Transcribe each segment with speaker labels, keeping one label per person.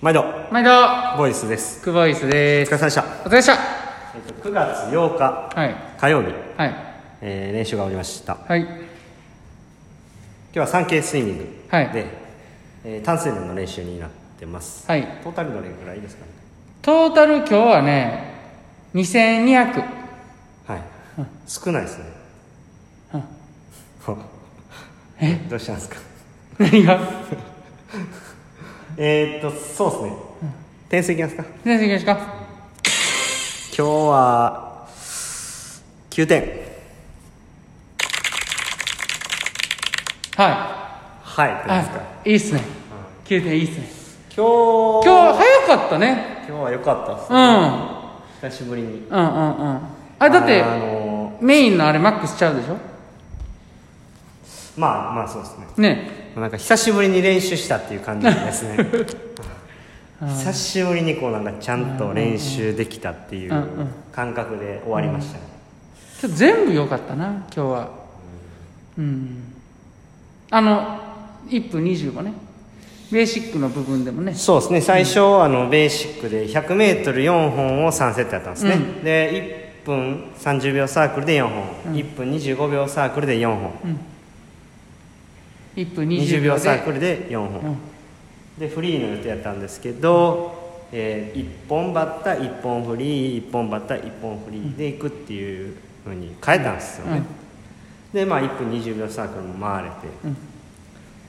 Speaker 1: 毎度。
Speaker 2: 毎度。
Speaker 1: ボイスです。
Speaker 2: クボイス
Speaker 1: お
Speaker 2: です。
Speaker 1: 疲れ様でした、
Speaker 2: お疲れでした。
Speaker 1: えっと、9月8日
Speaker 2: はい。
Speaker 1: 火曜日、
Speaker 2: はい。
Speaker 1: えー練習が終わりました。今
Speaker 2: はい。
Speaker 1: 日は 3K スイミングで、
Speaker 2: はい。
Speaker 1: えー単数の練習になってます。
Speaker 2: はい。
Speaker 1: トータルどれぐらいですかね？
Speaker 2: トータル今日はね2200
Speaker 1: はい、少ないですね。
Speaker 2: うん。
Speaker 1: え？どうしたんですか？
Speaker 2: 何が？
Speaker 1: えー、っとそうですね。点数いきますか。
Speaker 2: 先生いきますか。
Speaker 1: 今日は9点。
Speaker 2: は
Speaker 1: はい
Speaker 2: い
Speaker 1: どうですか、
Speaker 2: はい。いいっすね。9点いいっすね。
Speaker 1: 今日
Speaker 2: 今日早かったね。
Speaker 1: 今日は良かったです
Speaker 2: う
Speaker 1: ね、
Speaker 2: ん。
Speaker 1: 久しぶりに。
Speaker 2: うんうんうん。あだって
Speaker 1: あの
Speaker 2: メインのあれマックスちゃうでしょ？
Speaker 1: まあまあそうですね。
Speaker 2: ね
Speaker 1: なんか久しぶりに練習したっていう感じですね。久しぶりにこうなんかちゃんと練習できたっていう
Speaker 2: うんうん
Speaker 1: 感覚で終わりましたね、
Speaker 2: 今日全部良かったな今日は。うん。あの1分25ね。ベーシックの部分でもね。
Speaker 1: そうですね。最初、あのベーシックで 100m4 本を3セットやったんですね、
Speaker 2: うん。
Speaker 1: で1分30秒サークルで4本、
Speaker 2: うん。
Speaker 1: 1分25秒サークルで4本
Speaker 2: 1分
Speaker 1: 20
Speaker 2: 20
Speaker 1: 秒サークルで4本、
Speaker 2: うん。
Speaker 1: でフリーの予定やったんですけど、え1本バッタ1本フリー1本バッタ1本フリーでいくっていうふうに変えたんですよね、でまあ1分20秒サークルも回れて、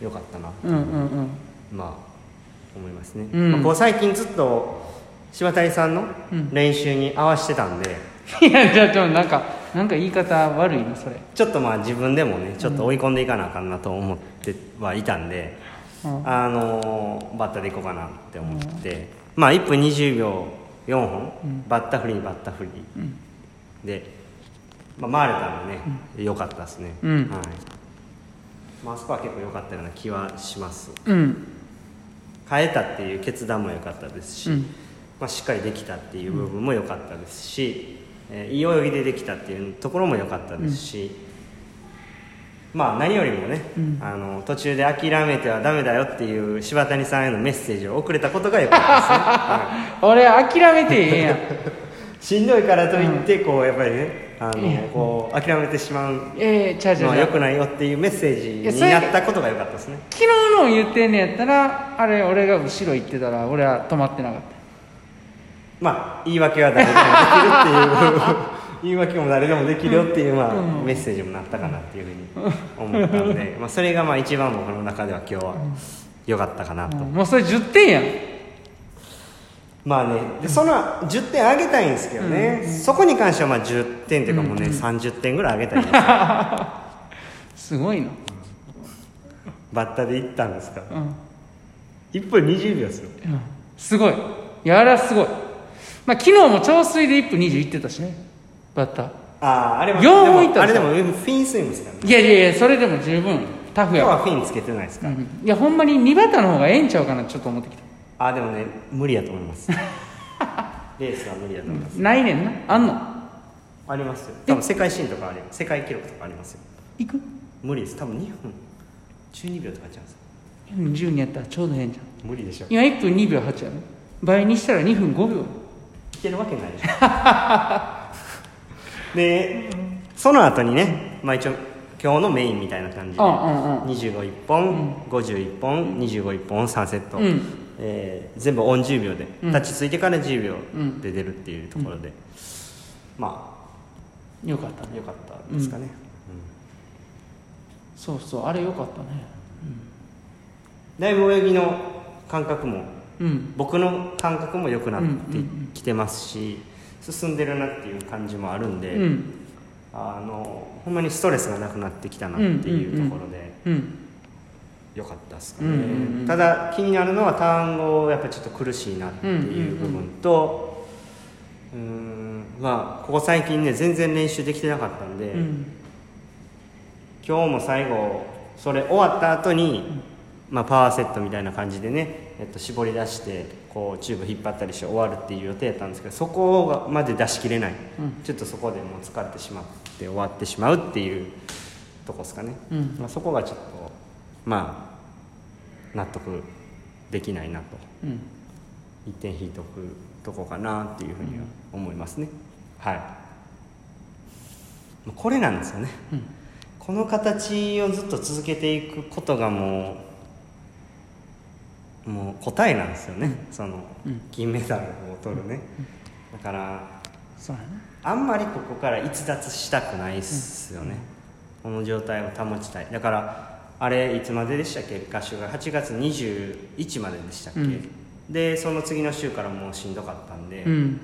Speaker 1: よかったな
Speaker 2: うんうんうん。
Speaker 1: まあ思いますね、
Speaker 2: うん。
Speaker 1: まあこう最近ずっと柴谷さんの
Speaker 2: うん。
Speaker 1: 練習に合わせてたんで、
Speaker 2: いやちょっとなんかなんか言い方悪いなそれ。
Speaker 1: ちょっとまあ自分でもねちょっと追い込んでいかなあかんなと思ってはいたんで、
Speaker 2: うん。
Speaker 1: あのーバッタでいこうかなって思って、まあ1分20秒4本、バッタフリーバッタフリー、で、まあ、回れたんでね、良かったですね、
Speaker 2: うん。
Speaker 1: はい。まああそこは結構良かったような気はします。
Speaker 2: うん。
Speaker 1: 変えたっていう決断も良かったですし、
Speaker 2: うん。
Speaker 1: まあ、しっかりできたっていう部分も良かったですし、えーいい泳ぎでできたっていうところも良かったですし、まあ何よりもね、
Speaker 2: うん。
Speaker 1: あの途中で諦めてはダメだよっていう柴谷さんへのメッセージを送れたことが良かったですね、はい。
Speaker 2: 俺諦めてええやん。
Speaker 1: しんどいからといってこうやっぱりねあのこう諦めてしまうのは良くないよっていうメッセージになったことが良かったですね。
Speaker 2: 昨日の言ってんねやったらあれ俺が後ろ行ってたら俺は止まってなかっ
Speaker 1: まあ言い訳は誰でもできるっていう。言い訳も誰でもできるよっていう、まあ
Speaker 2: うん。
Speaker 1: メッセージもなったかなっていうふうに思ったんで、まあ、それがまあ一番僕の中では今日は良かったかな
Speaker 2: た、
Speaker 1: と、
Speaker 2: うん。もうそれ10点やん。
Speaker 1: まあねでその10点上げたいんですけどね、そこに関してはまあ10点っていうかもうね、30点ぐらい上げたいんです。よ
Speaker 2: すごいな。
Speaker 1: バッタでいったんですか？ら
Speaker 2: うん。
Speaker 1: 1分20秒ですよ。
Speaker 2: うん。すごい。いやあれはすごいまあ昨日も長水で1分20いってたしね。バッター。
Speaker 1: あああれも
Speaker 2: 4
Speaker 1: でも
Speaker 2: いった
Speaker 1: あれでもフィンスイングですからね。
Speaker 2: いやいやいやそれでも十分。タフ
Speaker 1: 今日はフィンつけてないですか、
Speaker 2: うん。いやほんまに2バッターの方がええんちゃうかなちょっと思ってきた。
Speaker 1: ああでもね無理やと思います。レースは無理やと思います、
Speaker 2: ないねんな。あんの？
Speaker 1: ありますよ。多分世界新とかあり世界記録とかありますよ。
Speaker 2: いく？
Speaker 1: 無理です。多分2分。12秒とかちゃうんです
Speaker 2: 2分12やったらちょうどええんじゃん
Speaker 1: 無理でしょ
Speaker 2: 今1分2秒8やろ。倍にしたら2分5秒
Speaker 1: いけるわけないでしょ。でその後にね、まあ、一応今日のメインみたいな感じで
Speaker 2: うんうんうん。
Speaker 1: 251本、51本251本3セット、
Speaker 2: うん。
Speaker 1: えー全部オン10秒で、
Speaker 2: うん。
Speaker 1: 立ち着いてから10秒
Speaker 2: うん。
Speaker 1: で出るっていうところで、ま
Speaker 2: よかったね。
Speaker 1: あ良かったですかね、
Speaker 2: そうそうあれよかったね。
Speaker 1: だいぶ泳ぎの感覚も
Speaker 2: うん。
Speaker 1: 僕の感覚も良くなってきてますし、進んでるなっていう感じもあるんで、
Speaker 2: うん。
Speaker 1: あのほんまにストレスがなくなってきたなっていうところで
Speaker 2: うん。
Speaker 1: 良かったですかね、ただ気になるのは単語やっぱりちょっと苦しいなっていう部分とうーんまあここ最近ね全然練習できてなかったんで、
Speaker 2: うん。
Speaker 1: 今日も最後それ終わった後に、まあ、パワーセットみたいな感じでね、えっと、絞り出してこうチューブ引っ張ったりして終わるっていう予定やったんですけどそこまで出し切れない、
Speaker 2: うん。
Speaker 1: ちょっとそこでもう疲れてしまって終わってしまうっていうとこですかね、
Speaker 2: うん。
Speaker 1: まあ、そこがちょっとまあ納得できないなと。
Speaker 2: うん。
Speaker 1: 一点引いとくとこかなっていうふうには思いますね、はい。これなんですよね。
Speaker 2: うん。
Speaker 1: この形をずっと続けていくことがもうもう答えなんですよね、その
Speaker 2: うん。
Speaker 1: 金メダルを取るね、だから
Speaker 2: そうやな
Speaker 1: あんまりここから逸脱したくないっすよね、この状態を保ちたい。だからあれいつまででしたっけ？合宿が8月21まででしたっけ、
Speaker 2: うん。
Speaker 1: でその次の週からもうしんどかったんで、
Speaker 2: うん。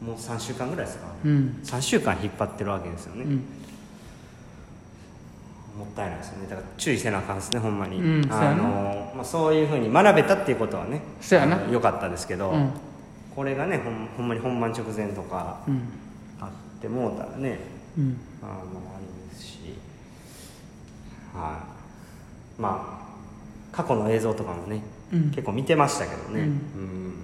Speaker 1: もう3週間ぐらいですか、
Speaker 2: うん。
Speaker 1: 3週間引っ張ってるわけですよね、
Speaker 2: うん
Speaker 1: もったいないですよね。だから注意せなあかんですねほんまに、
Speaker 2: うん
Speaker 1: あのまあ、そういうふうに学べたっていうことはね
Speaker 2: そうやな。
Speaker 1: あの良かったですけど、
Speaker 2: うん。
Speaker 1: これがねほんほんまに本番直前とか
Speaker 2: うん。
Speaker 1: あってもうたらね
Speaker 2: うん。
Speaker 1: あのあれですしはい。まあ過去の映像とかもね、
Speaker 2: うん。
Speaker 1: 結構見てましたけどね、
Speaker 2: うん。
Speaker 1: うん。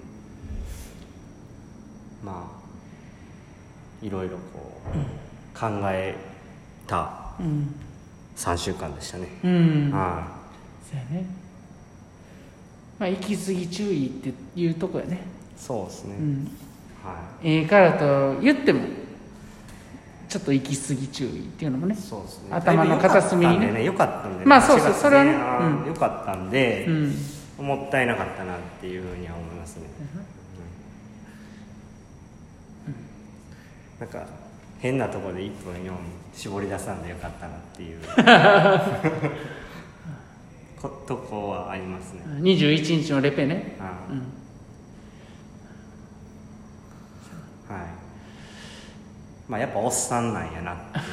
Speaker 1: まあいろいろこう考えた
Speaker 2: うん
Speaker 1: 3週間でしたね、
Speaker 2: うん。
Speaker 1: は
Speaker 2: そうやね。まあ行き過ぎ注意っていうとこやね。
Speaker 1: いそうですね、
Speaker 2: うん。
Speaker 1: は
Speaker 2: ええからと言ってもちょっと行き過ぎ注意っていうのもね
Speaker 1: いそうですね。
Speaker 2: 頭の片隅にね。
Speaker 1: だいぶ良かったんでね。
Speaker 2: まあそうそう
Speaker 1: 4月
Speaker 2: それはねうん。
Speaker 1: 良かったんで、
Speaker 2: うん。
Speaker 1: もったいなかったなっていうふうには思いますね、なんか変なところで1分4絞り出さんでよかったなっていう。ことこはありますね、
Speaker 2: 21日のレペね。
Speaker 1: あ
Speaker 2: うん。
Speaker 1: はい。まあやっぱおっさんなんやなっていう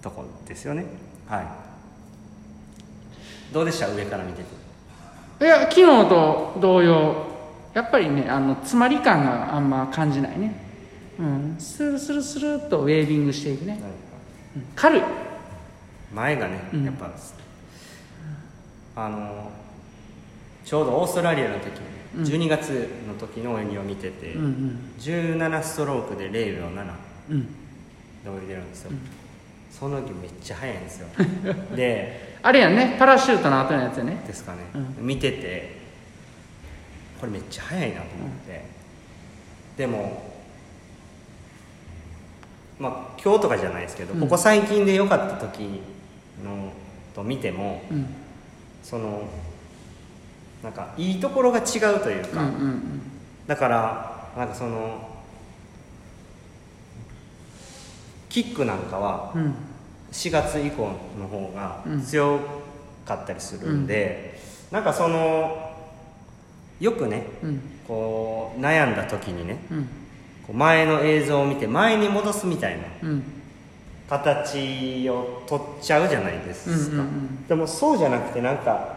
Speaker 1: とこですよね。はい。どうでした？上から見てて。
Speaker 2: いや昨日と同様。やっぱりねあの詰まり感があんま感じないねうん。スルスルスルっとウェービングしていくね、軽い
Speaker 1: 前がね
Speaker 2: うん。
Speaker 1: やっぱ、あのちょうどオーストラリアの時、
Speaker 2: うん。
Speaker 1: 12月の時の泳ぎを見てて、
Speaker 2: うんうん。
Speaker 1: 17ストロークで0秒7
Speaker 2: うん。
Speaker 1: で泳いでるんですよ、
Speaker 2: うん。
Speaker 1: その時めっちゃ速いんですよ。で
Speaker 2: あれやんね。パラシュートの後のやつやね。
Speaker 1: ですかね、
Speaker 2: う
Speaker 1: 見ててこれめっちゃ速いなと思って、でもまあ今日とかじゃないですけど、
Speaker 2: うん。
Speaker 1: ここ最近で良かった時のと見ても
Speaker 2: うん。
Speaker 1: そのなんかいいところが違うというか、
Speaker 2: うんうん
Speaker 1: だからなんかそのキックなんかは
Speaker 2: うん。
Speaker 1: 4月以降の方が
Speaker 2: うん。
Speaker 1: 強かったりするんで、なんかそのよくね
Speaker 2: うん。
Speaker 1: こう悩んだ時にね
Speaker 2: うん
Speaker 1: こう前の映像を見て前に戻すみたいな
Speaker 2: うん。
Speaker 1: 形を取っちゃうじゃないですか、でもそうじゃなくてなんか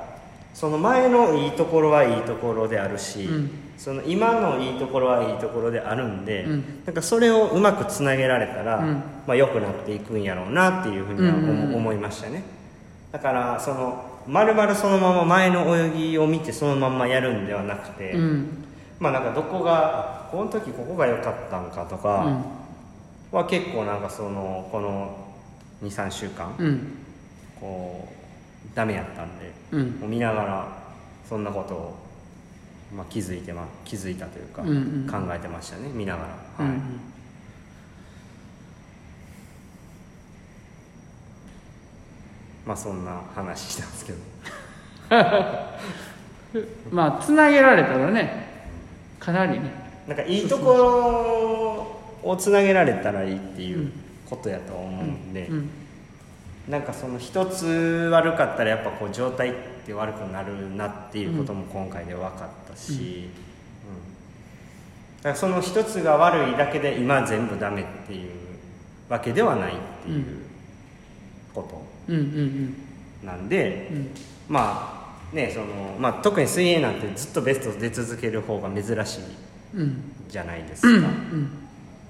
Speaker 1: その前のいいところはいいところであるし、
Speaker 2: うん。
Speaker 1: その今のいいところはいいところであるんで、
Speaker 2: うん。
Speaker 1: なんかそれをうまくつなげられたら、
Speaker 2: うん。
Speaker 1: まあ、良くなっていくんやろうなっていうふうには思,、いましたね。だからそのまるまるそのまま前の泳ぎを見てそのまんまやるんではなくて、
Speaker 2: うん
Speaker 1: まあなんかどこがこの時ここが良かったんかとかは結構なんかそのこの23週間
Speaker 2: うん。
Speaker 1: こうダメやったんで、
Speaker 2: うん。
Speaker 1: もう見ながらそんなことを、まあ、気づいて、ま、気づいたというか、
Speaker 2: うんうん。
Speaker 1: 考えてましたね見ながら、はい
Speaker 2: うん。
Speaker 1: まあそんな話したんですけど。
Speaker 2: まあつなげられたらねかなりね。
Speaker 1: なんかいいところをつなげられたらいいっていうことやと思うんで、
Speaker 2: うん
Speaker 1: なんかその一つ悪かったらやっぱこう状態って悪くなるなっていうことも今回で分かったし、うん。だからその一つが悪いだけで今全部ダメっていうわけではないっていうこ
Speaker 2: うん。うん。
Speaker 1: となんで、
Speaker 2: うんうん。
Speaker 1: まあねそのまあ、特に水泳なんてずっとベスト出続ける方が珍しい
Speaker 2: うん。
Speaker 1: じゃないですか、
Speaker 2: うん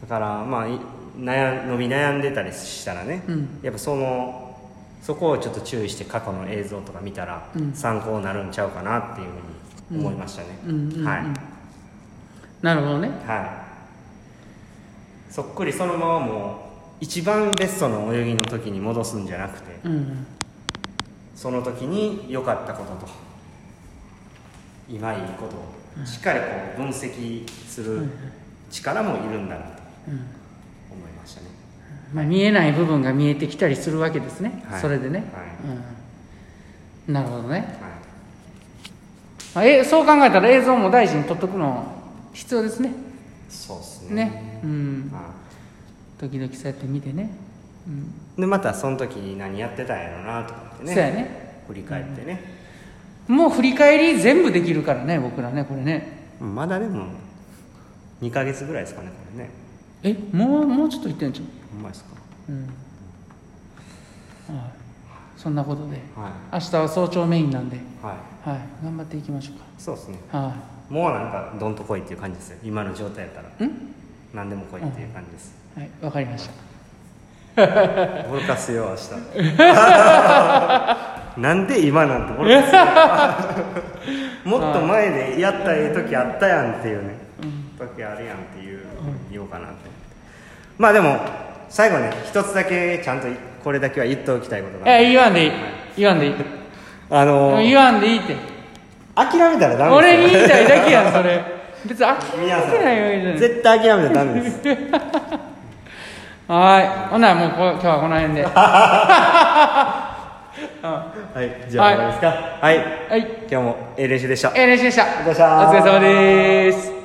Speaker 1: だからまあい悩伸び悩んでたりしたらね、
Speaker 2: うん。
Speaker 1: やっぱそのそこをちょっと注意して過去の映像とか見たら
Speaker 2: うん。
Speaker 1: 参考になるんちゃうかなっていうふうに思いましたね、
Speaker 2: うんうんうん。
Speaker 1: はい、
Speaker 2: なるほどね。
Speaker 1: はい。そっくりそのままもう一番ベストの泳ぎの時に戻すんじゃなくて、
Speaker 2: うん
Speaker 1: その時に良かったことと。今いいことを。しっかりこう分析する力もいるんだなと
Speaker 2: うん。
Speaker 1: 思いましたね。
Speaker 2: まあ、見えない部分が見えてきたりするわけですね、
Speaker 1: はい。
Speaker 2: それでね、
Speaker 1: は
Speaker 2: うん、なるほどね、
Speaker 1: はい。
Speaker 2: まあ、えそう考えたら映像も大事に撮っとくの必要ですね。
Speaker 1: そうですね。
Speaker 2: ね。うん。
Speaker 1: は
Speaker 2: 時々そうやって見てね、うん。
Speaker 1: いでまたその時に何やってたんやろなとかってね。
Speaker 2: そうやね。
Speaker 1: 振り返ってね、
Speaker 2: もう振り返り全部できるからね僕らねこれね。
Speaker 1: まだでも2ヶ月ぐらいですかねこれね。
Speaker 2: えもうもうちょっといってんじゃん
Speaker 1: ほんまですか。
Speaker 2: うん。はい。そんなことで。
Speaker 1: は
Speaker 2: 明日は早朝メインなんで、
Speaker 1: いはい。
Speaker 2: はい、頑張っていきましょう
Speaker 1: そうですね。
Speaker 2: かは
Speaker 1: もうなんかどんと来いっていう感じですよ。今の状態やったら。
Speaker 2: いん？
Speaker 1: 何でも来いっていう感じです。
Speaker 2: はい。わかりました
Speaker 1: ボロカスよ明日。なんで今なんてボロカスよ。もっと前でやったええ時あったやんっていうね、時あるやんっていう言おうかなって。まあでも最後ね一つだけちゃんとこれだけは言っておきたいことが
Speaker 2: え言わんでいい。言わんでいい。
Speaker 1: あの
Speaker 2: 言わんでいいって。
Speaker 1: 諦めたらダメですよ。
Speaker 2: 俺に言いたいだけやんそれ。別に諦めてないわけじゃない。
Speaker 1: ん絶対諦めたらダメです
Speaker 2: はい。ほんならもうこ今日はこの辺で。は
Speaker 1: はいじゃあ終わりますか。はい、
Speaker 2: い。
Speaker 1: 今日もええ練習でした。
Speaker 2: ええ練習でした。
Speaker 1: お疲れ様
Speaker 2: お疲れ様です